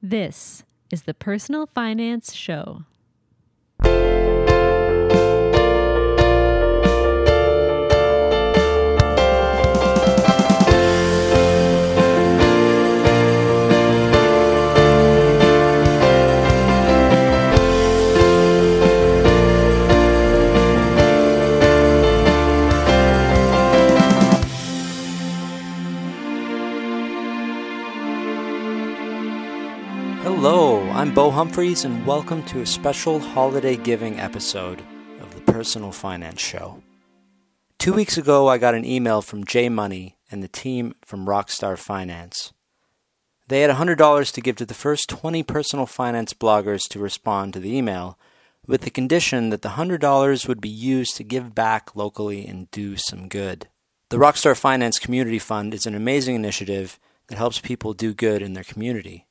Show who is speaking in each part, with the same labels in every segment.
Speaker 1: This is the Personal Finance Show.
Speaker 2: Hello, I'm Bo Humphreys, and welcome to a special holiday giving episode of the Personal Finance Show. Two weeks ago, I got an email from J. Money and the team from Rockstar Finance. They had $100 to give to the first 20 personal finance bloggers to respond to the email, with the condition that the $100 would be used to give back locally and do some good. The Rockstar Finance Community Fund is an amazing initiative that helps people do good in their community.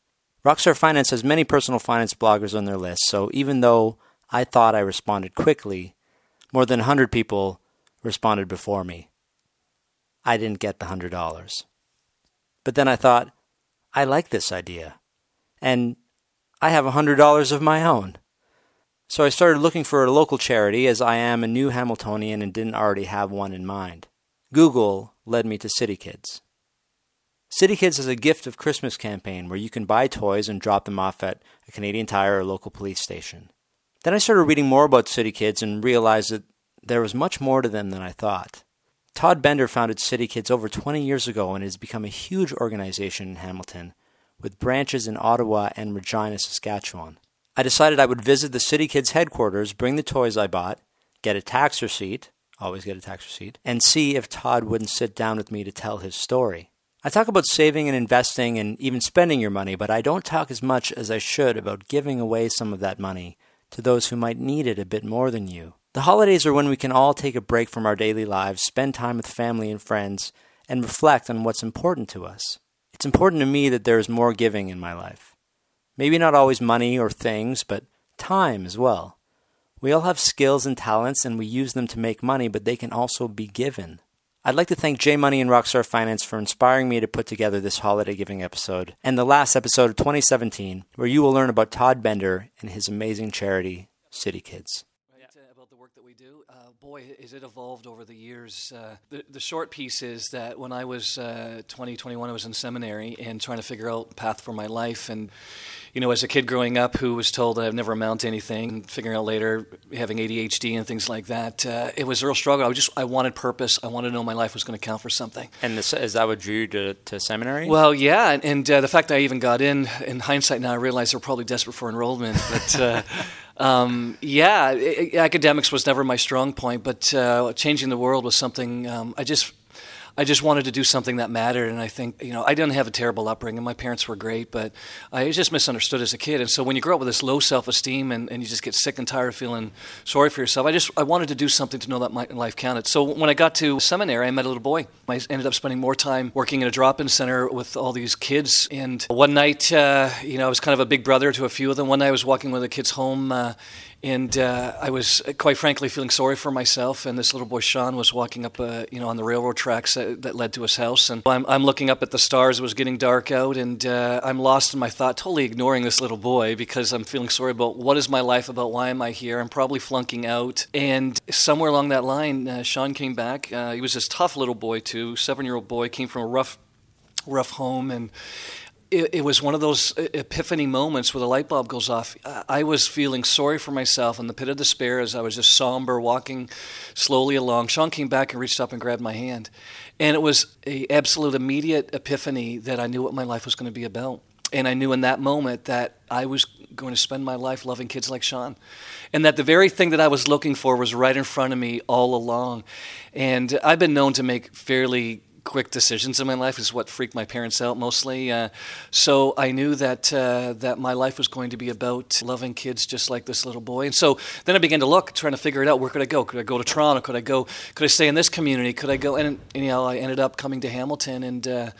Speaker 2: Rockstar Finance has many personal finance bloggers on their list, so even though I thought I responded quickly, more than 100 people responded before me. I didn't get the $100. But then I thought, I like this idea. And I have $100 of my own. So I started looking for a local charity as I am a new Hamiltonian and didn't already have one in mind. Google led me to CityKidz. CityKidz has a gift of Christmas campaign where you can buy toys and drop them off at a Canadian Tire or local police station. Then I started reading more about CityKidz and realized that there was much more to them than I thought. Todd Bender founded CityKidz over 20 years ago and it has become a huge organization in Hamilton with branches in Ottawa and Regina, Saskatchewan. I decided I would visit the CityKidz headquarters, bring the toys I bought, get a tax receipt, always get a tax receipt, and see if Todd wouldn't sit down with me to tell his story. I talk about saving and investing and even spending your money, but I don't talk as much as I should about giving away some of that money to those who might need it a bit more than you. The holidays are when we can all take a break from our daily lives, spend time with family and friends, and reflect on what's important to us. It's important to me that there is more giving in my life. Maybe not always money or things, but time as well. We all have skills and talents, and we use them to make money, but they can also be given. I'd like to thank J Money and Rockstar Finance for inspiring me to put together this holiday giving episode and the last episode of 2017, where you will learn about Todd Bender and his amazing charity,
Speaker 3: CityKidz. About the work that we do. Uh, boy, has it evolved over the years. Uh, the, the short piece is that when I was uh, 20, 21, I was in seminary and trying to figure out path for my life. And, you know, as a kid growing up who was told that I've never amount to anything, figuring out later having ADHD and things like that, uh, it was a real struggle. I just, I wanted purpose. I wanted to know my life was going to count for something.
Speaker 2: And this, is that what drew you to, to seminary?
Speaker 3: Well, yeah, and, and uh, the fact that I even got in, in hindsight now, I realize they're probably desperate for enrollment. But uh, um, yeah, i i academics was never my strong point, but uh, changing the world was something um, I just. I just wanted to do something that mattered, and I think you know I didn't have a terrible upbringing. My parents were great, but I was just misunderstood as a kid. And so when you grow up with this low self-esteem and, and you just get sick and tired of feeling sorry for yourself, I just I wanted to do something to know that my life counted. So when I got to seminary, I met a little boy. I ended up spending more time working in a drop-in center with all these kids. And one night, uh, you know, I was kind of a big brother to a few of them. One night I was walking with the kids home. Uh, and uh, I was uh, quite frankly feeling sorry for myself. And this little boy Sean was walking up, uh, you know, on the railroad tracks that, that, led to his house. And I'm, I'm, looking up at the stars. It was getting dark out, and uh, I'm lost in my thought, totally ignoring this little boy because I'm feeling sorry about what is my life about. Why am I here? I'm probably flunking out. And somewhere along that line, uh, Sean came back. Uh, he was this tough little boy too, seven-year-old boy, came from a rough, rough home, and it, it, was one of those epiphany moments where the light bulb goes off. I was feeling sorry for myself in the pit of despair as I was just somber, walking slowly along. Sean came back and reached up and grabbed my hand, and it was a absolute immediate epiphany that I knew what my life was going to be about. And I knew in that moment that I was going to spend my life loving kids like Sean. And that the very thing that I was looking for was right in front of me all along. And I've been known to make fairly quick decisions in my life is what freaked my parents out mostly. Uh, so I knew that uh, that my life was going to be about loving kids just like this little boy. And so then I began to look, trying to figure it out. Where could I go? Could I go to Toronto? Could I go? Could I stay in this community? Could I go? And, and you know, I ended up coming to Hamilton, and uh,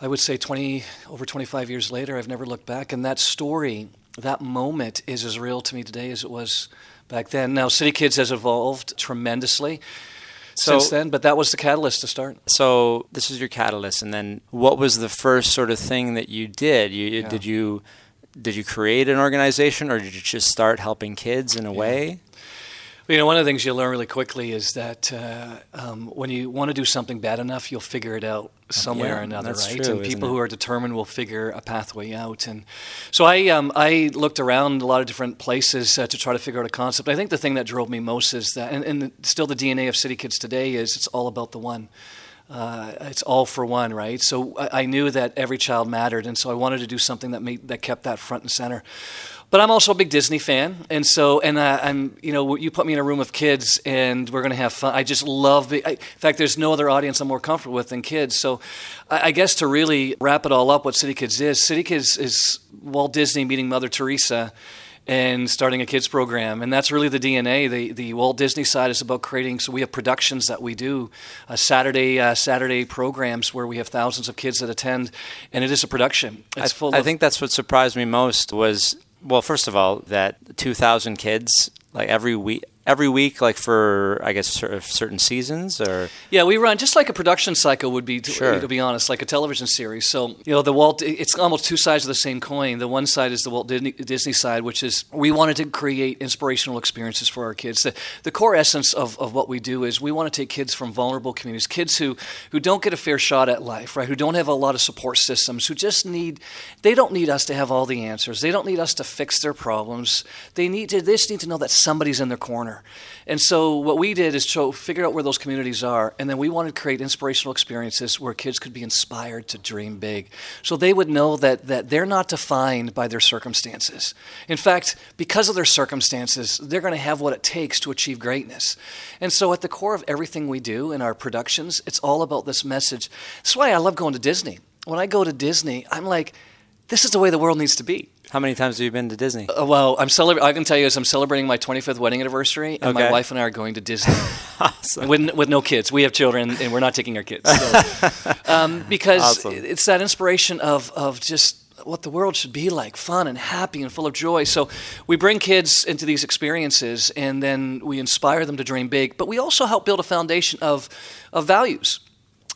Speaker 3: I would say 20 over 25 years later, I've never looked back. And that story, that moment, is as real to me today as it was back then. Now, CityKidz has evolved tremendously
Speaker 2: So-
Speaker 3: since then, but that was the catalyst to start.
Speaker 2: So this is your catalyst, and then what was the first sort of thing that you did? You
Speaker 3: Yeah.
Speaker 2: did you did you create an organization or did you just start helping kids in a way?
Speaker 3: You know, one of the things you learn really quickly is that uh, um, when you want to do something bad enough, you'll figure it out somewhere
Speaker 2: Yeah,
Speaker 3: or another,
Speaker 2: that's
Speaker 3: right?
Speaker 2: true,
Speaker 3: and people who are determined will figure a pathway out. And so I, um, I looked around a lot of different places uh, to try to figure out a concept. I think the thing that drove me most is that, and, and still the DNA of CityKidz today is it's all about the one. Uh, it's all for one, right? So I, I knew that every child mattered, and so I wanted to do something that made that kept that front and center. But I'm also a big Disney fan, and so and uh, I'm you know you put me in a room of kids and we're gonna have fun. I just love. Be- I, in fact, there's no other audience I'm more comfortable with than kids. So I, I guess to really wrap it all up, what CityKidz is, CityKidz is Walt Disney meeting Mother Teresa and starting a kids program. And that's really the dna the, the walt disney side is about creating so we have productions that we do uh, saturday uh, saturday programs where we have thousands of kids that attend and it is a production. It's
Speaker 2: I,
Speaker 3: full
Speaker 2: I
Speaker 3: of
Speaker 2: think that's what surprised me most was well, first of all, that 2,000 kids like every week, every week, like for I guess certain seasons, or
Speaker 3: Yeah, we run just like a production cycle would be, to,
Speaker 2: Sure.
Speaker 3: to be honest, like a television series. So you know, the Walt, it's almost two sides of the same coin. The one side is the Walt Disney, Disney side, which is we wanted to create inspirational experiences for our kids. The, the core essence of, of what we do is we want to take kids from vulnerable communities, kids who who don't get a fair shot at life, right? Who don't have a lot of support systems, who just need, they don't need us to have all the answers. They don't need us to fix their problems. They need to, they just need to know that somebody's in their corner. And so what we did is show, figure out where those communities are, and then we wanted to create inspirational experiences where kids could be inspired to dream big. So they would know that, that they're not defined by their circumstances. In fact, because of their circumstances, they're going to have what it takes to achieve greatness. And so at the core of everything we do in our productions, it's all about this message. That's why I love going to Disney. When I go to Disney, I'm like, this is the way the world needs to be.
Speaker 2: How many times have you been to Disney?
Speaker 3: Uh, well, I'm celebra- I can tell you is I'm celebrating my 25th wedding anniversary, and my wife and I are going to Disney
Speaker 2: awesome.
Speaker 3: with, with no kids. We have children, and we're not taking our kids. So, um, because
Speaker 2: Awesome.
Speaker 3: it's that inspiration of, of just what the world should be like fun and happy and full of joy. So we bring kids into these experiences, and then we inspire them to dream big, but we also help build a foundation of, of values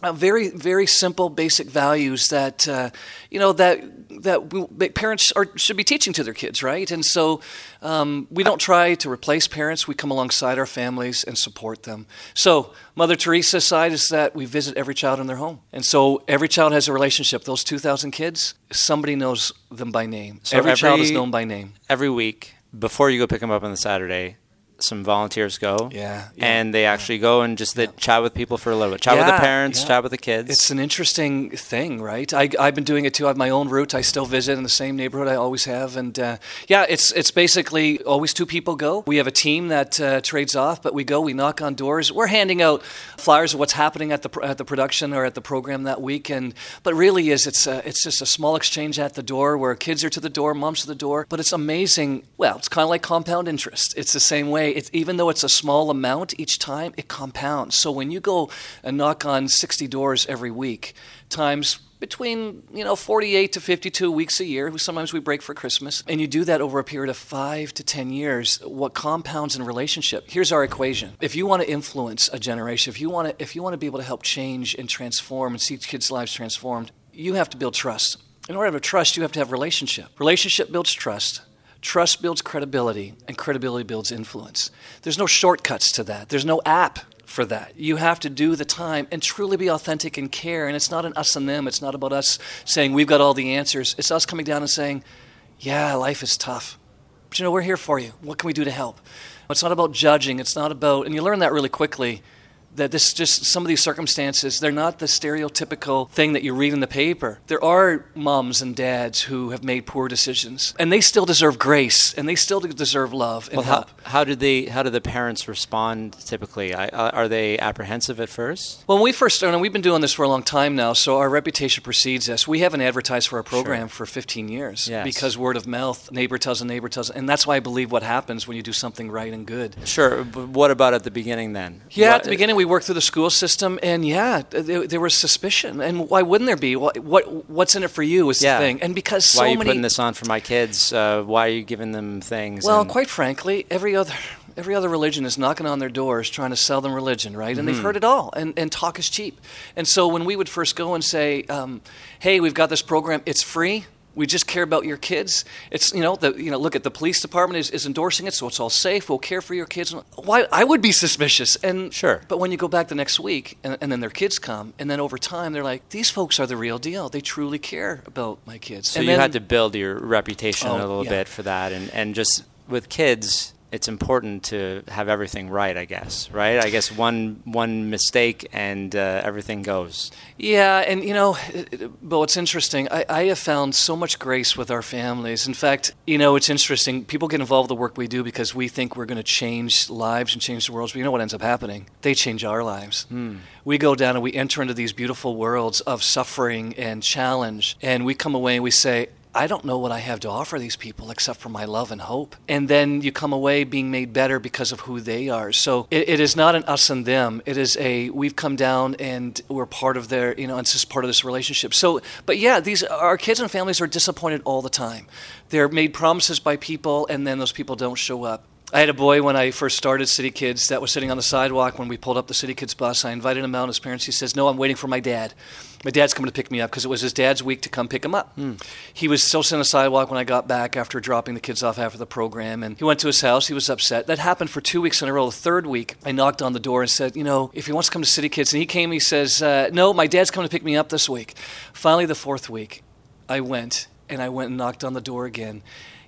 Speaker 3: uh, very very simple basic values that uh, you know that that we, that parents are, should be teaching to their kids right? And so um, we don't try to replace parents. We come alongside our families and support them. So mother teresa's side is that we visit every child in their home. And so every child has a relationship. Those 2000 kids somebody knows them by name.
Speaker 2: So
Speaker 3: every, child is known by name.
Speaker 2: Every week before you go pick them up on the Saturday, some volunteers go.
Speaker 3: Yeah, yeah,
Speaker 2: and they actually go and just they chat with people for a little bit. Chat with the parents,
Speaker 3: yeah.
Speaker 2: chat with the kids.
Speaker 3: It's an interesting thing, right? I, I've been doing it too. I have my own route. I still visit in the same neighborhood I always have, and uh, yeah, it's it's basically always two people go. We have a team that uh, trades off, but we go. We knock on doors. We're handing out flyers of what's happening at the pr- at the production or at the program that week, and but really is it's uh, it's just a small exchange at the door where kids are to the door, moms to the door. But it's amazing. Well, it's kind of like compound interest. It's the same way. It's even though it's a small amount each time, it compounds. So when you go and knock on 60 doors every week, times between you know 48 to 52 weeks a year sometimes we break for christmas and you do that over a period of 5 to 10 years what compounds in relationship here's our equation. If you want to influence a generation if you want to if you want to be able to help change and transform and see kids lives transformed you have to build trust. In order to trust you have to have relationship. Relationship builds trust Trust builds credibility, and credibility builds influence. There's no shortcuts to that. There's no app for that. You have to do the time and truly be authentic and care. And it's not an us and them. It's not about us saying we've got all the answers. It's us coming down and saying, yeah, life is tough. But you know, we're here for you. What can we do to help? It's not about judging. It's not about, and you learn that really quickly that this just some of these circumstances they're not the stereotypical thing that you read in the paper there are moms and dads who have made poor decisions and they still deserve grace and they still deserve love and
Speaker 2: well, how,
Speaker 3: help
Speaker 2: how did they? How do the parents respond typically? I, uh, are they apprehensive at first?
Speaker 3: Well, when we first started, and we've been doing this for a long time now, so our reputation precedes us. We haven't advertised for our program for 15 years
Speaker 2: Yes.
Speaker 3: because word of mouth, neighbor tells a neighbor tells, and that's why I believe what happens when you do something right and good.
Speaker 2: Sure. But what about at the beginning then?
Speaker 3: Yeah,
Speaker 2: What-
Speaker 3: at the beginning we worked through the school system, and yeah, there, there was suspicion, and why wouldn't there be? What, what what's in it for you is
Speaker 2: Yeah.
Speaker 3: the thing, and because so
Speaker 2: why are you
Speaker 3: many
Speaker 2: putting this on for my kids? Uh, why are you giving them things?
Speaker 3: Well,
Speaker 2: and-
Speaker 3: quite frankly, every other every other religion is knocking on their doors trying to sell them religion, right? And
Speaker 2: Mm-hmm.
Speaker 3: they've heard it all, and, and talk is cheap. And so when we would first go and say, um, "Hey, we've got this program, it's free," We just care about your kids. It's you know the you know look at the police department is, is endorsing it, so it's all safe. We'll care for your kids. Why I would be suspicious. And
Speaker 2: Sure.
Speaker 3: But when you go back the next week, and, and then their kids come, and then over time they're like, these folks are the real deal. They truly care about my kids.
Speaker 2: So
Speaker 3: and
Speaker 2: you
Speaker 3: then-
Speaker 2: had to build your reputation
Speaker 3: Oh,
Speaker 2: a little
Speaker 3: yeah.
Speaker 2: bit for that, and and just with kids, it's important to have everything right. I guess, right? I guess one one mistake and uh, everything goes.
Speaker 3: Yeah, and you know, but what's interesting, I, I have found so much grace with our families. In fact, you know, it's interesting. People get involved with the work we do because we think we're going to change lives and change the world. But you know what ends up happening? They change our lives. We go down and we enter into these beautiful worlds of suffering and challenge, and we come away and we say, I don't know what I have to offer these people except for my love and hope. And then you come away being made better because of who they are. So it, it is not an us and them. It is a we've come down and we're part of their, you know, it's just part of this relationship. So, but yeah, these our kids and families are disappointed all the time. They're made promises by people and then those people don't show up. I had a boy when I first started CityKidz that was sitting on the sidewalk when we pulled up the CityKidz bus. I invited him out. And his parents, he says, No, I'm waiting for my dad. My dad's coming to pick me up because it was his dad's week to come pick him up. He was still sitting on the sidewalk when I got back after dropping the kids off after the program. And he went to his house. He was upset. That happened for two weeks in a row. The third week, I knocked on the door and said, You know, if he wants to come to CityKidz. And he came, he says, uh, No, my dad's coming to pick me up this week. Finally, the fourth week, I went and I went and knocked on the door again.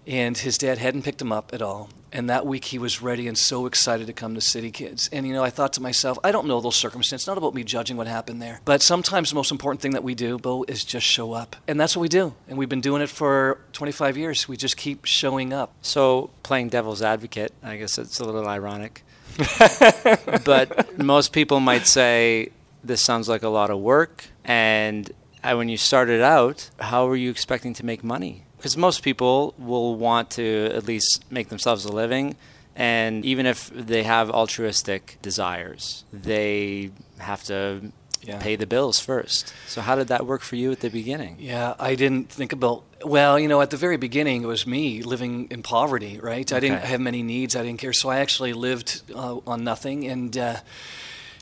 Speaker 3: And his dad hadn't picked him up at all. And that week he was ready and so excited to come to CityKidz. And you know, I thought to myself, I don't know those circumstances. It's not about me judging what happened there. But sometimes the most important thing that we do, Bo, is just show up. And that's what we do. And we've been doing it for 25 years. We just keep showing up.
Speaker 2: So playing devil's advocate, I guess it's a little ironic. but most people might say this sounds like a lot of work. And uh, when you started out, how were you expecting to make money? Because most people will want to at least make themselves a living. And even if they have altruistic desires, they have to
Speaker 3: Yeah.
Speaker 2: pay the bills first. So, how did that work for you at the beginning?
Speaker 3: Yeah, I didn't think about. Well, you know, at the very beginning, it was me living in poverty, right? Okay. I didn't have many needs. I didn't care, so I actually lived uh, on nothing. And uh,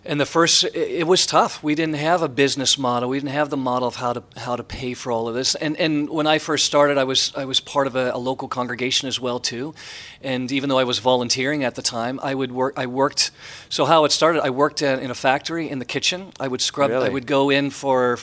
Speaker 3: and the first, it, was tough. We didn't have a business model. We didn't have the model of how to how to pay for all of this. And and when I first started, I was I was part of a, a local congregation as well too. And even though I was volunteering at the time, I would work. I worked. So how it started, I worked uh, in a factory in the kitchen. I would scrub. I would go in for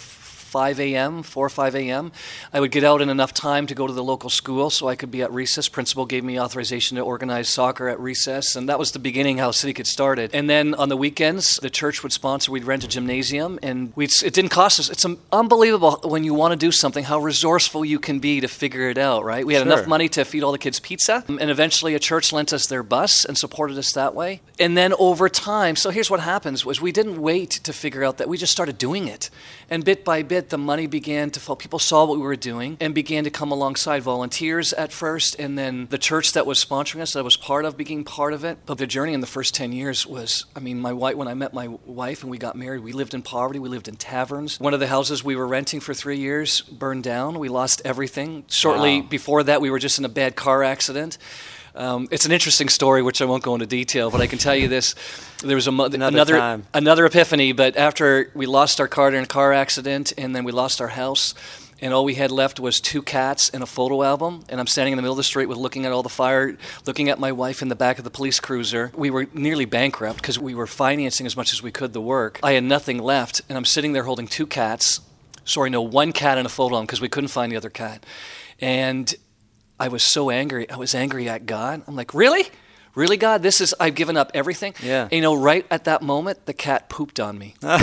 Speaker 3: 5 a.m., 4 or 5 a.m. I would get out in enough time to go to the local school so I could be at recess. Principal gave me authorization to organize soccer at recess, and that was the beginning how CityKidz started. And then on the weekends, the church would sponsor. We'd rent a gymnasium, and we'd, it didn't cost us. It's unbelievable when you want to do something how resourceful you can be to figure it out. Right? We had enough money to feed all the kids pizza, and eventually a church lent us their bus and supported us that way. And then over time, so here's what happens: was we didn't wait to figure out that we just started doing it, and bit by bit, the money began to fall. People saw what we were doing and began to come alongside volunteers at first, and then the church that was sponsoring us, that I was part of, being part of it. But the journey in the first ten years was, I mean, my wife. When I met my wife and we got married, we lived in poverty. We lived in taverns. One of the houses we were renting for three years burned down. We lost everything. Shortly
Speaker 2: Wow.
Speaker 3: before that, we were just in a bad car accident. Um, it's an interesting story, which I won't go into detail, but I can tell you this: there was a mo-
Speaker 2: Another
Speaker 3: another another epiphany. But after we lost our car in a car accident, and then we lost our house, and all we had left was two cats and a photo album. And I'm standing in the middle of the street with looking at all the fire, looking at my wife in the back of the police cruiser. We were nearly bankrupt because we were financing as much as we could the work. I had nothing left, and I'm sitting there holding two cats. Sorry, no, one cat and a photo album because we couldn't find the other cat. And I was so angry. I was angry at God. I'm like, really? Really, God? This is, I've given up everything?
Speaker 2: Yeah.
Speaker 3: And, you know, right at that moment, the cat pooped on me. and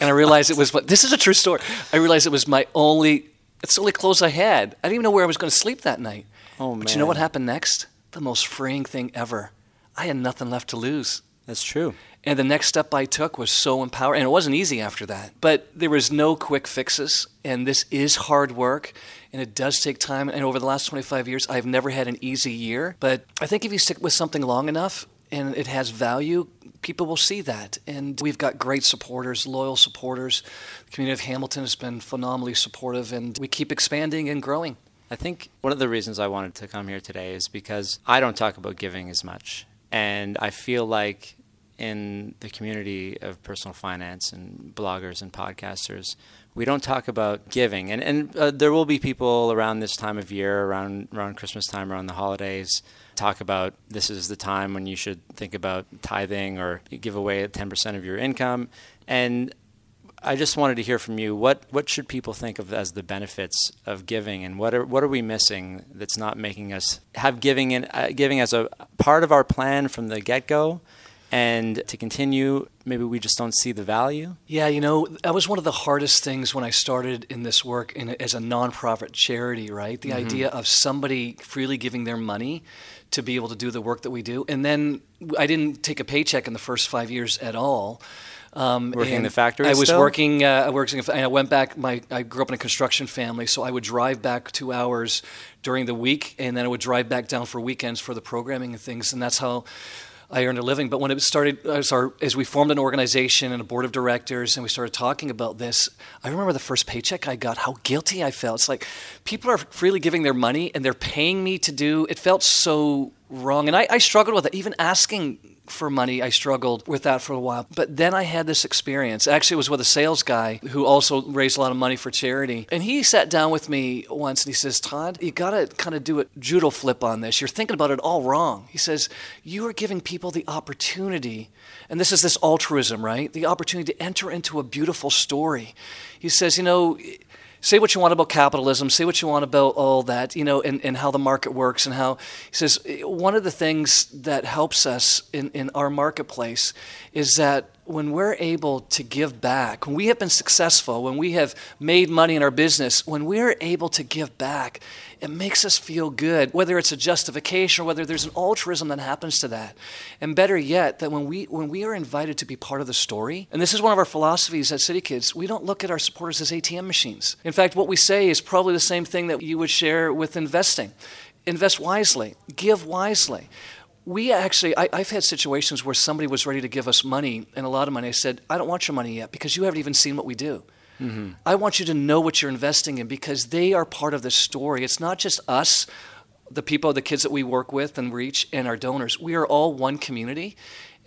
Speaker 3: I realized it was, this is a true story. I realized it was my only, it's the only clothes I had. I didn't even know where I was going to sleep that night.
Speaker 2: Oh, man.
Speaker 3: But you know what happened next? The most freeing thing ever. I had nothing left to lose.
Speaker 2: That's true.
Speaker 3: And the next step I took was so empowering. And it wasn't easy after that. But there was no quick fixes. And this is hard work. And it does take time. And over the last 25 years, I've never had an easy year. But I think if you stick with something long enough and it has value, people will see that. And we've got great supporters, loyal supporters. The community of Hamilton has been phenomenally supportive. And we keep expanding and growing.
Speaker 2: I think one of the reasons I wanted to come here today is because I don't talk about giving as much. And I feel like in the community of personal finance and bloggers and podcasters, we don't talk about giving. And, and uh, there will be people around this time of year, around, around Christmas time, around the holidays, talk about this is the time when you should think about tithing or give away 10% of your income. And I just wanted to hear from you. What what should people think of as the benefits of giving, and what are what are we missing that's not making us have giving in uh, giving as a part of our plan from the get go, and to continue? Maybe we just don't see the value.
Speaker 3: Yeah, you know, that was one of the hardest things when I started in this work in, as a nonprofit charity. Right, the mm-hmm. idea of somebody freely giving their money to be able to do the work that we do, and then I didn't take a paycheck in the first five years at all.
Speaker 2: Um, working in the factory.
Speaker 3: I was
Speaker 2: still?
Speaker 3: working. Uh, I worked. I went back. My I grew up in a construction family, so I would drive back two hours during the week, and then I would drive back down for weekends for the programming and things, and that's how. I earned a living, but when it started, uh, as, our, as we formed an organization and a board of directors, and we started talking about this, I remember the first paycheck I got. How guilty I felt. It's like people are freely giving their money, and they're paying me to do. It felt so wrong, and I, I struggled with it. Even asking for money. I struggled with that for a while. But then I had this experience. Actually, it was with a sales guy who also raised a lot of money for charity. And he sat down with me once and he says, Todd, you got to kind of do a judo flip on this. You're thinking about it all wrong. He says, You are giving people the opportunity, and this is this altruism, right? The opportunity to enter into a beautiful story. He says, You know, say what you want about capitalism, say what you want about all that, you know, and, and how the market works and how he says one of the things that helps us in, in our marketplace is that when we're able to give back, when we have been successful, when we have made money in our business, when we're able to give back, it makes us feel good, whether it's a justification or whether there's an altruism that happens to that. And better yet, that when we when we are invited to be part of the story, and this is one of our philosophies at CityKidz, we don't look at our supporters as ATM machines. In fact, what we say is probably the same thing that you would share with investing. Invest wisely, give wisely we actually, I, have had situations where somebody was ready to give us money and a lot of money. I said, I don't want your money yet because you haven't even seen what we do. Mm-hmm. I want you to know what you're investing in because they are part of the story. It's not just us, the people, the kids that we work with and reach, and our donors. We are all one community.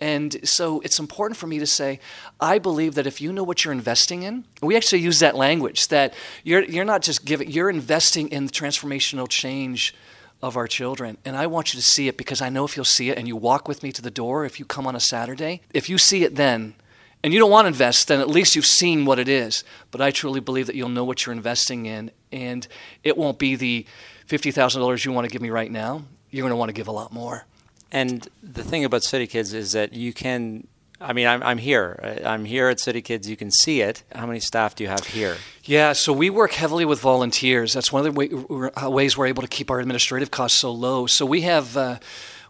Speaker 3: And so it's important for me to say, I believe that if you know what you're investing in, we actually use that language that you're, you're not just giving, you're investing in transformational change of our children. And I want you to see it because I know if you'll see it and you walk with me to the door, if you come on a Saturday, if you see it then, and you don't want to invest, then at least you've seen what it is. But I truly believe that you'll know what you're investing in, and it won't be the $50,000 you want to give me right now. You're going to want to give a lot more.
Speaker 2: And the thing about CityKidz is that you can I mean, I'm, I'm here. I'm here at CityKidz. You can see it. How many staff do you have here?
Speaker 3: Yeah, so we work heavily with volunteers. That's one of the way, ways we're able to keep our administrative costs so low. So we have. Uh,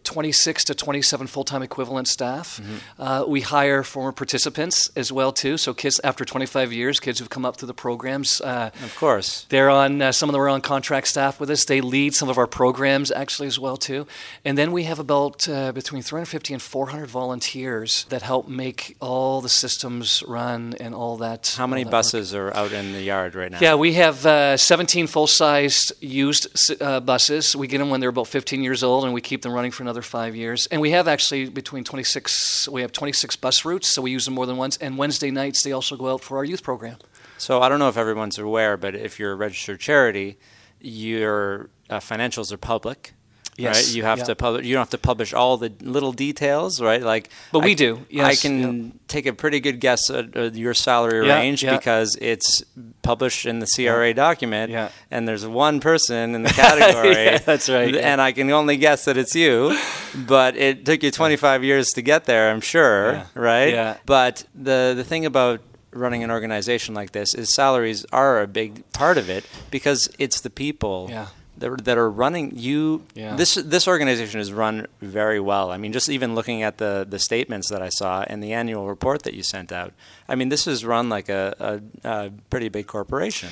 Speaker 3: 26 to 27 full-time equivalent staff. Mm-hmm. Uh, we hire former participants as well too. So kids after 25 years, kids who've come up through the programs.
Speaker 2: Uh, of course,
Speaker 3: they're on. Uh, some of them are on contract staff with us. They lead some of our programs actually as well too. And then we have about uh, between 350 and 400 volunteers that help make all the systems run and all that.
Speaker 2: How many
Speaker 3: that
Speaker 2: buses
Speaker 3: work.
Speaker 2: are out in the yard right now?
Speaker 3: Yeah, we have uh, 17 full-sized used uh, buses. We get them when they're about 15 years old, and we keep them running for another another five years. And we have actually between 26, we have 26 bus routes, so we use them more than once. And Wednesday nights, they also go out for our youth program.
Speaker 2: So I don't know if everyone's aware, but if you're a registered charity, your uh, financials are public. Yes, right? You have yeah. to publish. You don't have to publish all the little details, right? Like,
Speaker 3: but we I, do. Yes.
Speaker 2: I can take a pretty good guess at uh, your salary yeah, range because it's published in the CRA document, yeah. and there's one person in the category.
Speaker 3: that's right.
Speaker 2: And I can only guess that it's you, but it took you 25 years to get there. I'm sure, right? Yeah. But the the thing about running an organization like this is salaries are a big part of it because it's the people.
Speaker 3: Yeah
Speaker 2: that are, that are running you yeah. this this organization is run very well i mean just even looking at the the statements that i saw and the annual report that you sent out i mean this is run like a, a, a pretty big corporation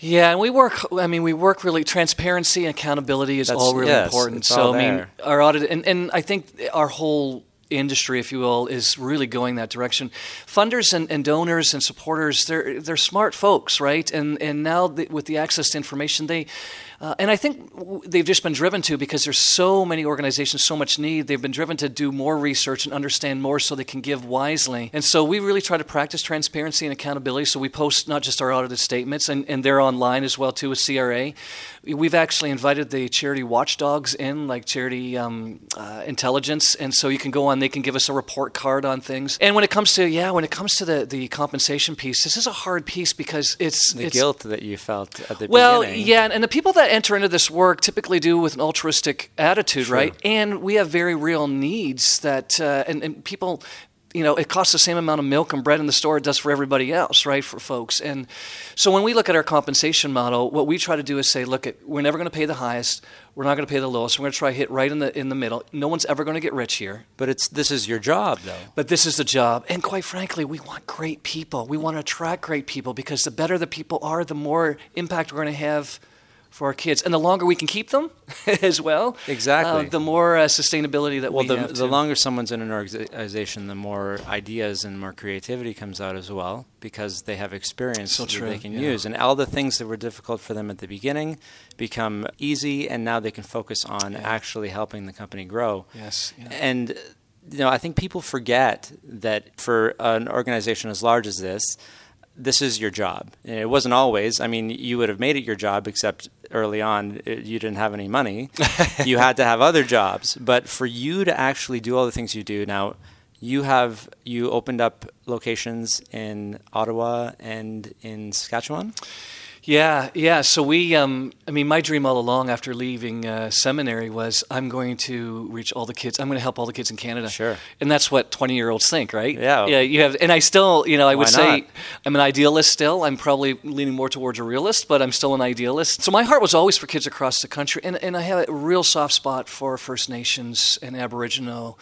Speaker 3: yeah, and we work. I mean, we work really. Transparency and accountability is
Speaker 2: That's,
Speaker 3: all really
Speaker 2: yes,
Speaker 3: important.
Speaker 2: so
Speaker 3: I mean, our audit, and, and I think our whole industry, if you will, is really going that direction. Funders and, and donors and supporters, they're they're smart folks, right? And and now the, with the access to information, they uh, and I think they've just been driven to because there's so many organizations, so much need. They've been driven to do more research and understand more so they can give wisely. And so we really try to practice transparency and accountability. So we post not just our audited statements, and, and they're online as well too with CRA. We've actually invited the charity watchdogs in, like charity um, uh, intelligence, and so you can go on. They can give us a report card on things. And when it comes to yeah, when it comes to the the compensation piece, this is a hard piece because it's
Speaker 2: the
Speaker 3: it's,
Speaker 2: guilt that you felt at the
Speaker 3: well,
Speaker 2: beginning.
Speaker 3: yeah, and the people that enter into this work typically do with an altruistic attitude,
Speaker 2: Sure.
Speaker 3: right? And we have very real needs that, uh, and, and people, you know, it costs the same amount of milk and bread in the store it does for everybody else, right? For folks, and so when we look at our compensation model, what we try to do is say, look, at, we're never going to pay the highest, we're not going to pay the lowest, we're going to try to hit right in the in the middle. No one's ever going to get rich here.
Speaker 2: But it's this is your job, though.
Speaker 3: But this is the job. And quite frankly, we want great people. We want to attract great people because the better the people are, the more impact we're going to have for our kids. And the longer we can keep them as well,
Speaker 2: Exactly.
Speaker 3: uh, the more uh, sustainability that
Speaker 2: Well,
Speaker 3: we
Speaker 2: the,
Speaker 3: have.
Speaker 2: the
Speaker 3: too.
Speaker 2: longer someone's in an organization, the more ideas and more creativity comes out as well because they have experience
Speaker 3: So
Speaker 2: that they can
Speaker 3: yeah.
Speaker 2: use. And all the things that were difficult for them at the beginning become easy, and now they can focus on
Speaker 3: Yeah.
Speaker 2: actually helping the company grow.
Speaker 3: Yes. Yeah.
Speaker 2: And you know, I think people forget that for an organization as large as this, this is your job. And it wasn't always. I mean, you would have made it your job, except early on it, you didn't have any money. you had to have other jobs. But for you to actually do all the things you do now, you have you opened up locations in Ottawa and in Saskatchewan.
Speaker 3: Yeah, yeah. So we, um, I mean, my dream all along after leaving uh, seminary was I'm going to reach all the kids. I'm going to help all the kids in Canada.
Speaker 2: Sure.
Speaker 3: And that's what 20 year olds think, right?
Speaker 2: Yeah.
Speaker 3: Yeah. You have, and I still, you know, I would say
Speaker 2: not?
Speaker 3: I'm an idealist still. I'm probably leaning more towards a realist, but I'm still an idealist. So my heart was always for kids across the country, and and I have a real soft spot for First Nations and Aboriginal.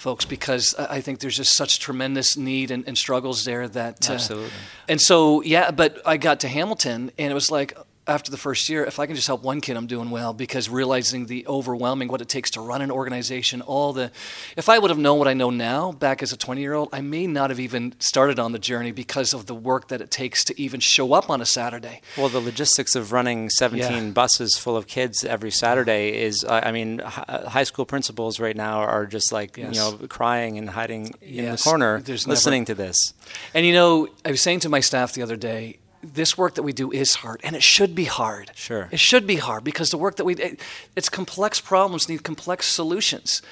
Speaker 3: Folks, because I think there's just such tremendous need and, and struggles there that uh,
Speaker 2: Absolutely.
Speaker 3: and so, yeah, but I got to Hamilton, and it was like after the first year, if I can just help one kid, I'm doing well because realizing the overwhelming what it takes to run an organization, all the. If I would have known what I know now back as a 20 year old, I may not have even started on the journey because of the work that it takes to even show up on a Saturday.
Speaker 2: Well, the logistics of running 17
Speaker 3: Yeah.
Speaker 2: buses full of kids every Saturday is, I I mean, high school principals right now are just like,
Speaker 3: Yes.
Speaker 2: you know, crying and hiding in the corner
Speaker 3: There's never-
Speaker 2: listening to this.
Speaker 3: And you know, I was saying to my staff the other day, this work that we do is hard, and it should be hard.
Speaker 2: Sure.
Speaker 3: It should be hard because the work that we it, it's complex problems need complex solutions.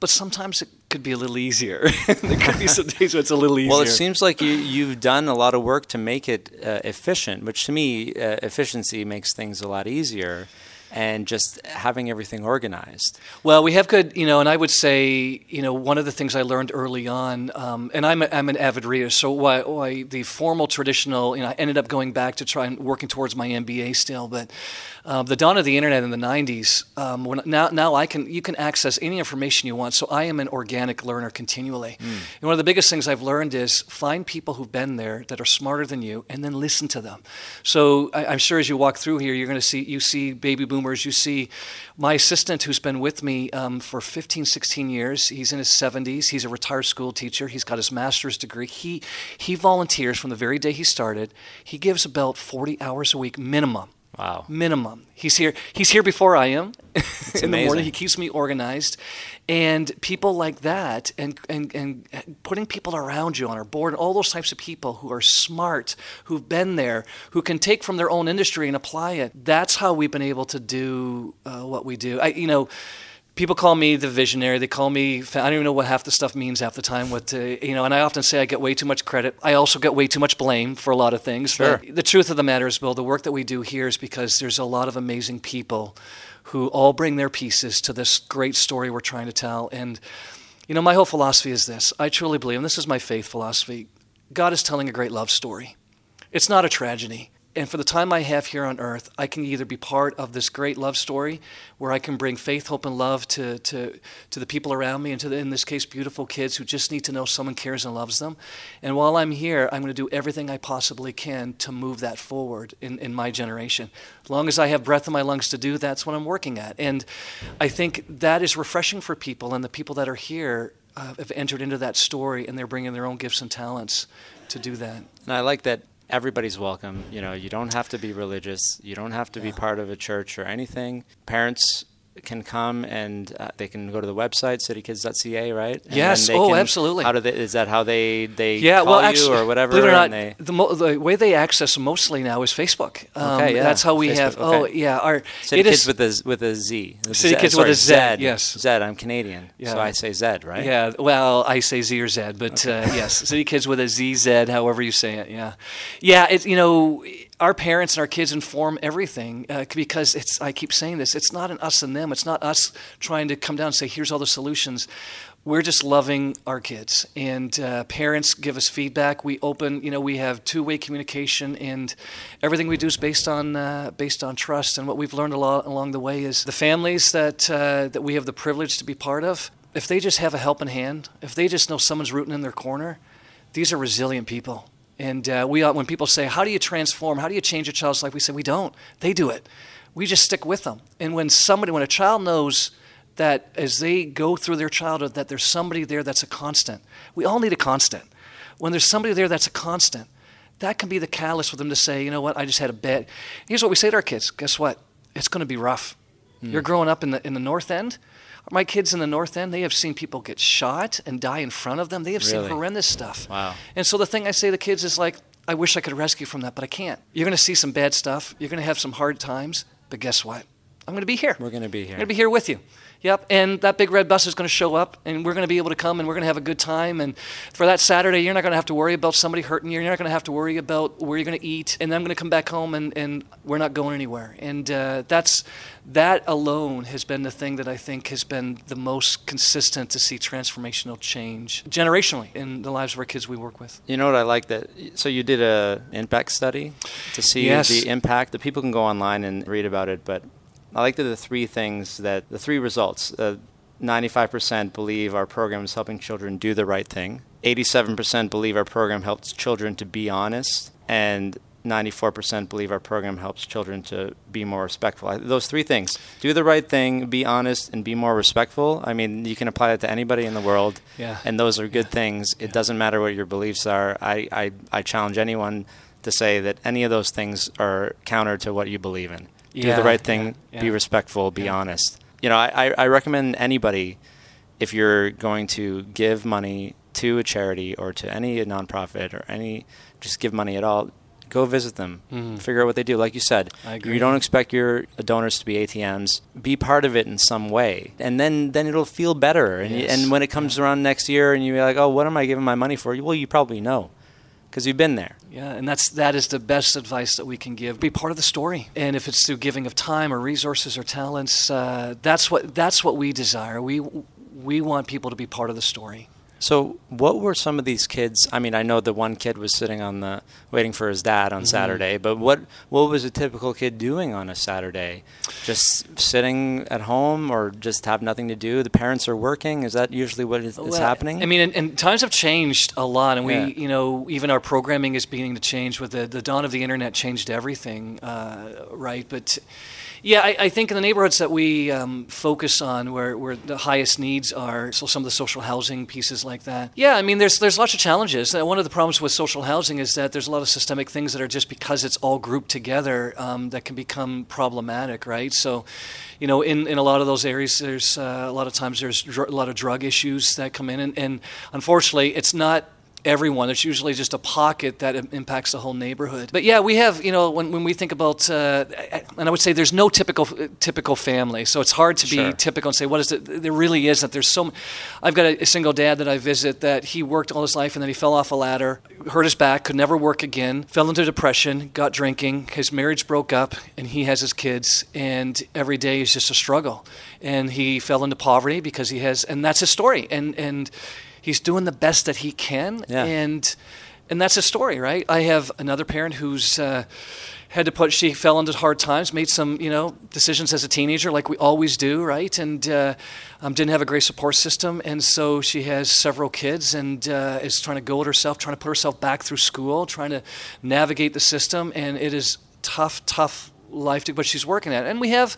Speaker 3: But sometimes it could be a little easier. there could be some days where it's a little easier.
Speaker 2: Well, it seems like you, you've done a lot of work to make it uh, efficient, which to me, uh, efficiency makes things a lot easier. And just having everything organized.
Speaker 3: Well, we have good, you know, and I would say, you know, one of the things I learned early on, um, and I'm, a, I'm an avid reader, so why, why the formal traditional, you know, I ended up going back to try and working towards my MBA still, but um, the dawn of the internet in the 90s, um, when, now, now I can, you can access any information you want, so I am an organic learner continually. And one of the biggest things I've learned is find people who've been there that are smarter than you, and then listen to them. So I, I'm sure as you walk through here, you're going to see, you see baby boomers, you see my assistant who's been with me um, for 15, 16 years. He's in his 70s. He's a retired school teacher. He's got his master's degree. He, he volunteers from the very day he started. He gives about 40 hours a week minimum.
Speaker 2: Wow.
Speaker 3: Minimum. He's here. He's here before I am. in the morning, he keeps me organized, and people like that, and, and and putting people around you on our board, all those types of people who are smart, who've been there, who can take from their own industry and apply it. That's how we've been able to do uh, what we do. I, you know. People call me the visionary. They call me. I don't even know what half the stuff means half the time. What uh, you know, and I often say I get way too much credit. I also get way too much blame for a lot of things.
Speaker 2: Sure.
Speaker 3: But the truth of the matter is, Bill, the work that we do here is because there's a lot of amazing people who all bring their pieces to this great story we're trying to tell. And you know, my whole philosophy is this: I truly believe, and this is my faith philosophy. God is telling a great love story. It's not a tragedy. And for the time I have here on earth, I can either be part of this great love story where I can bring faith, hope, and love to, to, to the people around me, and to, the, in this case, beautiful kids who just need to know someone cares and loves them. And while I'm here, I'm going to do everything I possibly can to move that forward in, in my generation. As long as I have breath in my lungs to do, that's what I'm working at. And I think that is refreshing for people, and the people that are here uh, have entered into that story, and they're bringing their own gifts and talents to do that.
Speaker 2: And I like that everybody's welcome. You know, you don't have to be religious. You don't have to be part of a church or anything. Parents can come and uh, they can go to the website citykidz.ca, right? And
Speaker 3: Yes.
Speaker 2: they
Speaker 3: Oh,
Speaker 2: can-
Speaker 3: absolutely.
Speaker 2: How do they? Is that how they they
Speaker 3: Yeah,
Speaker 2: call
Speaker 3: well,
Speaker 2: you
Speaker 3: actually,
Speaker 2: or whatever?
Speaker 3: believe it or not,
Speaker 2: they-
Speaker 3: the, mo- the way they access mostly now is Facebook. Um,
Speaker 2: Okay, yeah,
Speaker 3: That's how we
Speaker 2: Facebook,
Speaker 3: have. Oh, yeah. Our
Speaker 2: CityKidz
Speaker 3: is-
Speaker 2: with a with a Z.
Speaker 3: CityKidz
Speaker 2: sorry,
Speaker 3: with a Z, yes.
Speaker 2: Zed. I'm Canadian, so I say Zed, right?
Speaker 3: Yeah, well, I say Z or Z, but uh, yes, CityKidz with a Z Z, however you say it. Yeah, yeah. It's you know, our parents and our kids inform everything uh, because it's. I keep saying this. It's not an us and them. It's not us trying to come down and say, "Here's all the solutions." We're just loving our kids, and uh, parents give us feedback. We open, you know, we have two-way communication, and everything we do is based on uh, based on trust. And what we've learned a lot along the way is the families that uh, that we have the privilege to be part of if they just have a helping hand, if they just know someone's rooting in their corner, these are resilient people. And uh, we, when people say, "How do you transform? How do you change a child's life?" We say, "We don't. They do it. We just stick with them." And when somebody, when a child knows that as they go through their childhood, that there's somebody there that's a constant. We all need a constant. When there's somebody there that's a constant, that can be the catalyst for them to say, "You know what? I just had a bad." Here's what we say to our kids: Guess what? It's going to be rough. You're growing up in the in the North End. My kids in the North End, they have seen people get shot and die in front of them. They have
Speaker 2: Really?
Speaker 3: seen horrendous stuff.
Speaker 2: Wow.
Speaker 3: And so the thing I say to the kids is like, I wish I could rescue from that, but I can't. You're going to see some bad stuff. You're going to have some hard times, but guess what? I'm going to be here.
Speaker 2: We're going to be here.
Speaker 3: I'm going to be here with you. Yep, and that big red bus is going to show up, and we're going to be able to come, and we're going to have a good time. And for that Saturday, you're not going to have to worry about somebody hurting you. You're not going to have to worry about where you're going to eat. And then I'm going to come back home, and, and we're not going anywhere. And uh, that's that alone has been the thing that I think has been the most consistent to see transformational change generationally in the lives of our kids we work with.
Speaker 2: You know what I like that? So you did a impact study to see
Speaker 3: Yes.
Speaker 2: the impact. The people can go online and read about it, but I like that the three things that the three results. Uh, 95% believe our program is helping children do the right thing. 87% believe our program helps children to be honest, and 94% believe our program helps children to be more respectful. Those three things do the right thing, be honest, and be more respectful. I mean, you can apply that to anybody in the world,
Speaker 3: Yeah.
Speaker 2: and those are good things. It doesn't matter what your beliefs are. I, I, I challenge anyone to say that any of those things are counter to what you believe in. Do
Speaker 3: Yeah,
Speaker 2: the right thing,
Speaker 3: yeah,
Speaker 2: be respectful, be
Speaker 3: Yeah.
Speaker 2: honest. You know, I, I- recommend anybody if you're going to give money to a charity or to any nonprofit or any just give money at all, go visit them.
Speaker 3: Mhm.
Speaker 2: Figure out what they do. Like you said,
Speaker 3: I agree.
Speaker 2: you don't expect your donors to be ATMs. Be part of it in some way, and then then it'll feel better. And you,
Speaker 3: Yes.
Speaker 2: and when it comes around next year, and you're like, oh, what am I giving my money for? Well, you probably know, because you've been there.
Speaker 3: Yeah, and that's that is the best advice that we can give. Be part of the story, and if it's through giving of time or resources or talents, uh, that's what that's what we desire. We we want people to be part of the story.
Speaker 2: So, what were some of these kids? I mean, I know the one kid was sitting on the waiting for his dad on Saturday, but what what was a typical kid doing on a Saturday? Just sitting at home, or just have nothing to do? The parents are working. Is that usually what is, is
Speaker 3: Well,
Speaker 2: happening?
Speaker 3: I mean, and, and times have changed a lot, and we,
Speaker 2: Yeah.
Speaker 3: you know, even our programming is beginning to change. With the, the dawn of the internet, changed everything, uh, right? But yeah, I, I think in the neighborhoods that we um, focus on, where, where the highest needs are, so some of the social housing pieces like that. Yeah, I mean, there's there's lots of challenges. Uh, one of the problems with social housing is that there's a lot of systemic things that are just because it's all grouped together um, that can become problematic, right? So, you know, in, in a lot of those areas, there's uh, a lot of times there's dr- a lot of drug issues that come in, and, and unfortunately, it's not everyone. It's usually just a pocket that impacts the whole neighborhood. But yeah, we have, you know, when, when we think about, uh, and I would say there's no typical typical family, so it's hard to be
Speaker 2: Sure.
Speaker 3: typical and say what is it. There really isn't. There's so. m- I've got a, a single dad that I visit that he worked all his life and then he fell off a ladder, hurt his back, could never work again, fell into depression, got drinking, his marriage broke up, and he has his kids, and every day is just a struggle. And he fell into poverty because he has, and that's his story. And and he's doing the best that he can,
Speaker 2: Yeah.
Speaker 3: and and that's a story, right? I have another parent who's uh, had to put. She fell into hard times, made some you know decisions as a teenager, like we always do, right? And uh, um, didn't have a great support system, and so she has several kids, and uh, is trying to go at herself, trying to put herself back through school, trying to navigate the system, and it is tough, tough life to, but she's working at it. And we have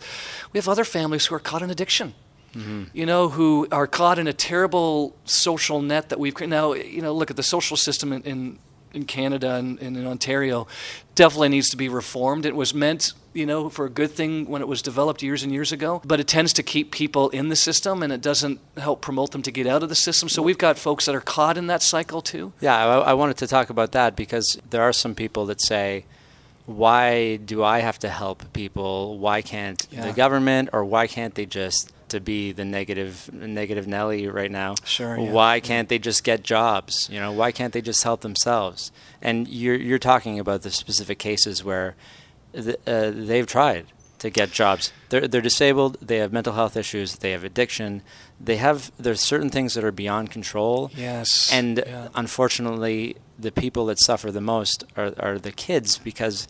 Speaker 3: we have other families who are caught in addiction Mm-hmm. you know, who are caught in a terrible social net that we've now. You know, look at the social system in in, in Canada and, and in Ontario. Definitely needs to be reformed. It was meant, you know, for a good thing when it was developed years and years ago, but it tends to keep people in the system and it doesn't help promote them to get out of the system. So we've got folks that are caught in that cycle too.
Speaker 2: Yeah, I, I wanted to talk about that because there are some people that say, why do I have to help people? Why can't
Speaker 3: Yeah.
Speaker 2: the government or why can't they just to be the negative negative Nelly right now?
Speaker 3: Sure, yeah.
Speaker 2: Why can't they just get jobs? You know, why can't they just help themselves? And you're you're talking about the specific cases where th- uh, they've tried to get jobs. They're they're disabled. They have mental health issues. They have addiction. They have there's certain things that are beyond control.
Speaker 3: Yes.
Speaker 2: And
Speaker 3: Yeah.
Speaker 2: unfortunately, the people that suffer the most are, are the kids because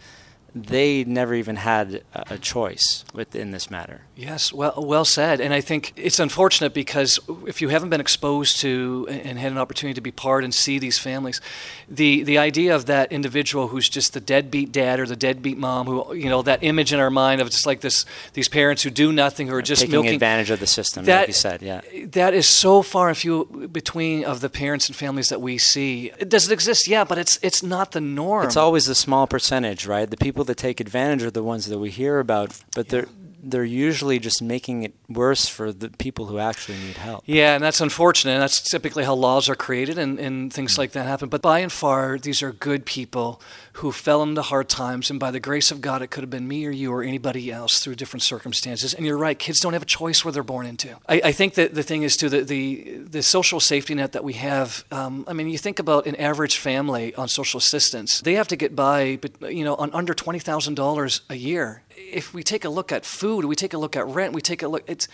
Speaker 2: they never even had a, a choice within this matter.
Speaker 3: Yes, well, well said. And I think it's unfortunate because if you haven't been exposed to and had an opportunity to be part and see these families, the the idea of that individual who's just the deadbeat dad or the deadbeat mom, who you know that image in our mind of just like this these parents who do nothing, who are just
Speaker 2: Taking
Speaker 3: milking
Speaker 2: advantage of the system,
Speaker 3: That-
Speaker 2: like you said. Yeah.
Speaker 3: that is so far and few between of the parents and families that we see. Does it exist? Yeah, but it's it's not the norm.
Speaker 2: It's always a small percentage, right? The people that take advantage are the ones that we hear about, but they're they're usually just making it worse for the people who actually need help.
Speaker 3: Yeah, and that's unfortunate. And that's typically how laws are created and, and things hmm. like that happen. But by and far, these are good people who fell into hard times. And by the grace of God, it could have been me or you or anybody else through different circumstances. And you're right, kids don't have a choice where they're born into. I, I think that the thing is, too, the, the, the social safety net that we have. Um, I mean, you think about an average family on social assistance, they have to get by, but, you know, on under $20,000 a year. If we take a look at food, we take a look at rent, we take a look, it's,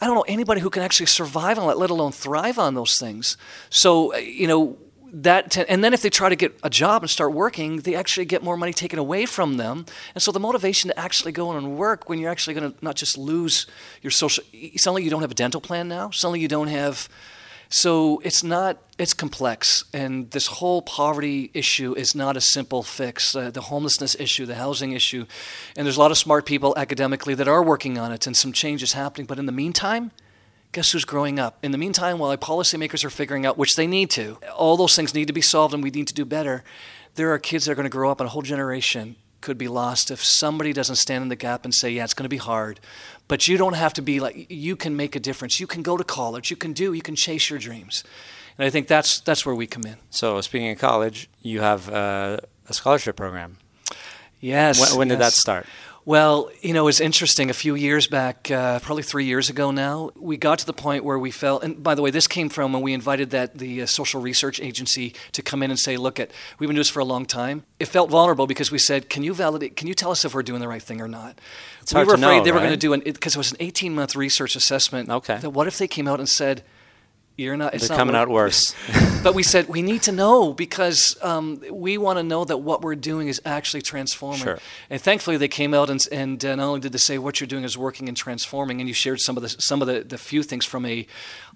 Speaker 3: I don't know anybody who can actually survive on that, let alone thrive on those things. So, you know, that, te- and then if they try to get a job and start working, they actually get more money taken away from them. And so the motivation to actually go in and work when you're actually going to not just lose your social, suddenly you don't have a dental plan now, suddenly you don't have, so it's not, it's complex. And this whole poverty issue is not a simple fix. Uh, the homelessness issue, the housing issue. And there's a lot of smart people academically that are working on it and some changes happening. But in the meantime, guess who's growing up? In the meantime, while our policymakers are figuring out, which they need to, all those things need to be solved and we need to do better. There are kids that are going to grow up and a whole generation could be lost if somebody doesn't stand in the gap and say, yeah, it's going to be hard. But you don't have to be like, you can make a difference. You can go to college. You can do, you can chase your dreams. And I think that's, that's where we come in.
Speaker 2: So, speaking of college, you have uh, a scholarship program.
Speaker 3: Yes.
Speaker 2: When, when did that start?
Speaker 3: Well, you know, it's interesting. A few years back, uh, probably three years ago now, we got to the point where we felt. And by the way, this came from when we invited that the uh, social research agency to come in and say, "Look, at we've been doing this for a long time." It felt vulnerable because we said, "Can you validate? Can you tell us if we're doing the right thing or not?"
Speaker 2: It's
Speaker 3: we were afraid
Speaker 2: know,
Speaker 3: they were going to do an because it, was an 18 month research assessment.
Speaker 2: Okay.
Speaker 3: That what if they came out and said, "You're not." It's
Speaker 2: They're
Speaker 3: not
Speaker 2: coming out worse.
Speaker 3: but we said we need to know because um, we want to know that what we're doing is actually transforming.
Speaker 2: Sure.
Speaker 3: And thankfully, they came out and, and uh, not only did they say what you're doing is working and transforming, and you shared some of the some of the, the few things from a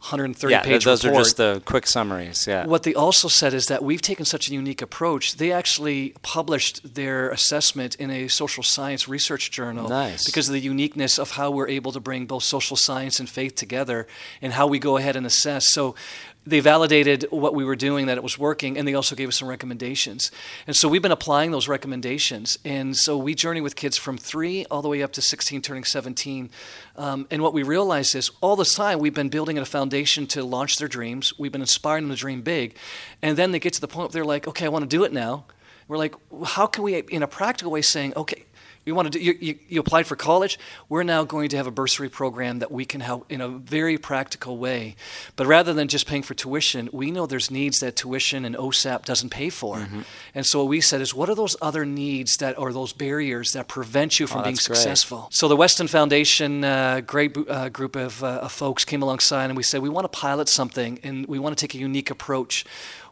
Speaker 3: 130
Speaker 2: yeah,
Speaker 3: page
Speaker 2: those
Speaker 3: report.
Speaker 2: are just the quick summaries. Yeah.
Speaker 3: What they also said is that we've taken such a unique approach. They actually published their assessment in a social science research journal
Speaker 2: Nice.
Speaker 3: because of the uniqueness of how we're able to bring both social science and faith together and how we go ahead and assess. So they validated what we were doing, that it was working, and they also gave us some recommendations. And so we've been applying those recommendations. And so we journey with kids from three all the way up to 16, turning 17. Um, and what we realize is all this time we've been building a foundation to launch their dreams. We've been inspiring them to dream big. And then they get to the point where they're like, okay, I want to do it now. We're like, how can we, in a practical way, saying, okay, you want to do, you, you, you applied for college. We're now going to have a bursary program that we can help in a very practical way. But rather than just paying for tuition, we know there's needs that tuition and OSAP doesn't pay for.
Speaker 2: Mm-hmm.
Speaker 3: And so what we said is, what are those other needs that are those barriers that prevent you from
Speaker 2: Oh,
Speaker 3: being
Speaker 2: that's great.
Speaker 3: successful? So the Weston Foundation, uh, great uh, group of, uh, of folks came alongside, and we said we want to pilot something, and we want to take a unique approach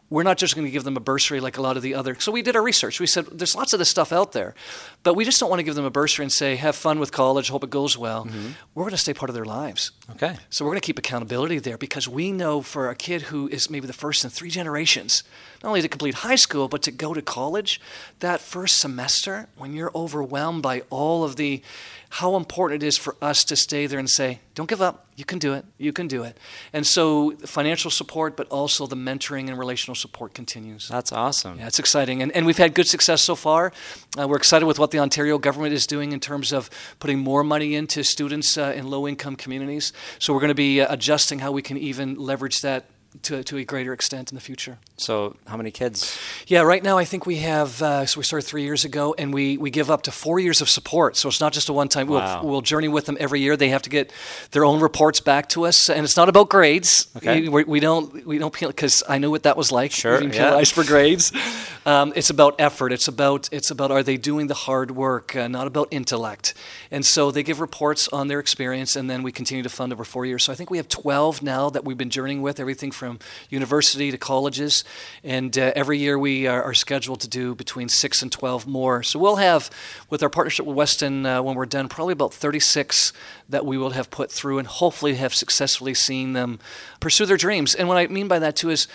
Speaker 3: we're not just going to give them a bursary like a lot of the other. So we did our research. We said there's lots of this stuff out there, but we just don't want to give them a bursary and say have fun with college, hope it goes well. Mm-hmm. We're going to stay part of their lives.
Speaker 2: Okay.
Speaker 3: So we're going to keep accountability there because we know for a kid who is maybe the first in three generations, not only to complete high school but to go to college, that first semester when you're overwhelmed by all of the how important it is for us to stay there and say, don't give up. You can do it. You can do it. And so financial support, but also the mentoring and relational support continues.
Speaker 2: That's awesome.
Speaker 3: Yeah, it's exciting. And, and we've had good success so far. Uh, we're excited with what the Ontario government is doing in terms of putting more money into students uh, in low income communities. So we're going to be uh, adjusting how we can even leverage that to, to a greater extent in the future.
Speaker 2: So, how many kids?
Speaker 3: Yeah, right now I think we have. Uh, so we started three years ago, and we we give up to four years of support. So it's not just a one time.
Speaker 2: Wow.
Speaker 3: We'll, we'll journey with them every year. They have to get their own reports back to us, and it's not about grades.
Speaker 2: Okay.
Speaker 3: We, we don't we don't because I know what that was like.
Speaker 2: Sure,
Speaker 3: Being
Speaker 2: yeah.
Speaker 3: for grades. Um, it's about effort. It's about it's about are they doing the hard work, uh, not about intellect. And so they give reports on their experience, and then we continue to fund over four years. So I think we have 12 now that we've been journeying with, everything from university to colleges, and uh, every year we are, are, scheduled to do between six and 12 more. So we'll have, with our partnership with Weston, uh, when we're done, probably about 36 that we will have put through, and hopefully have successfully seen them pursue their dreams. And what I mean by that too is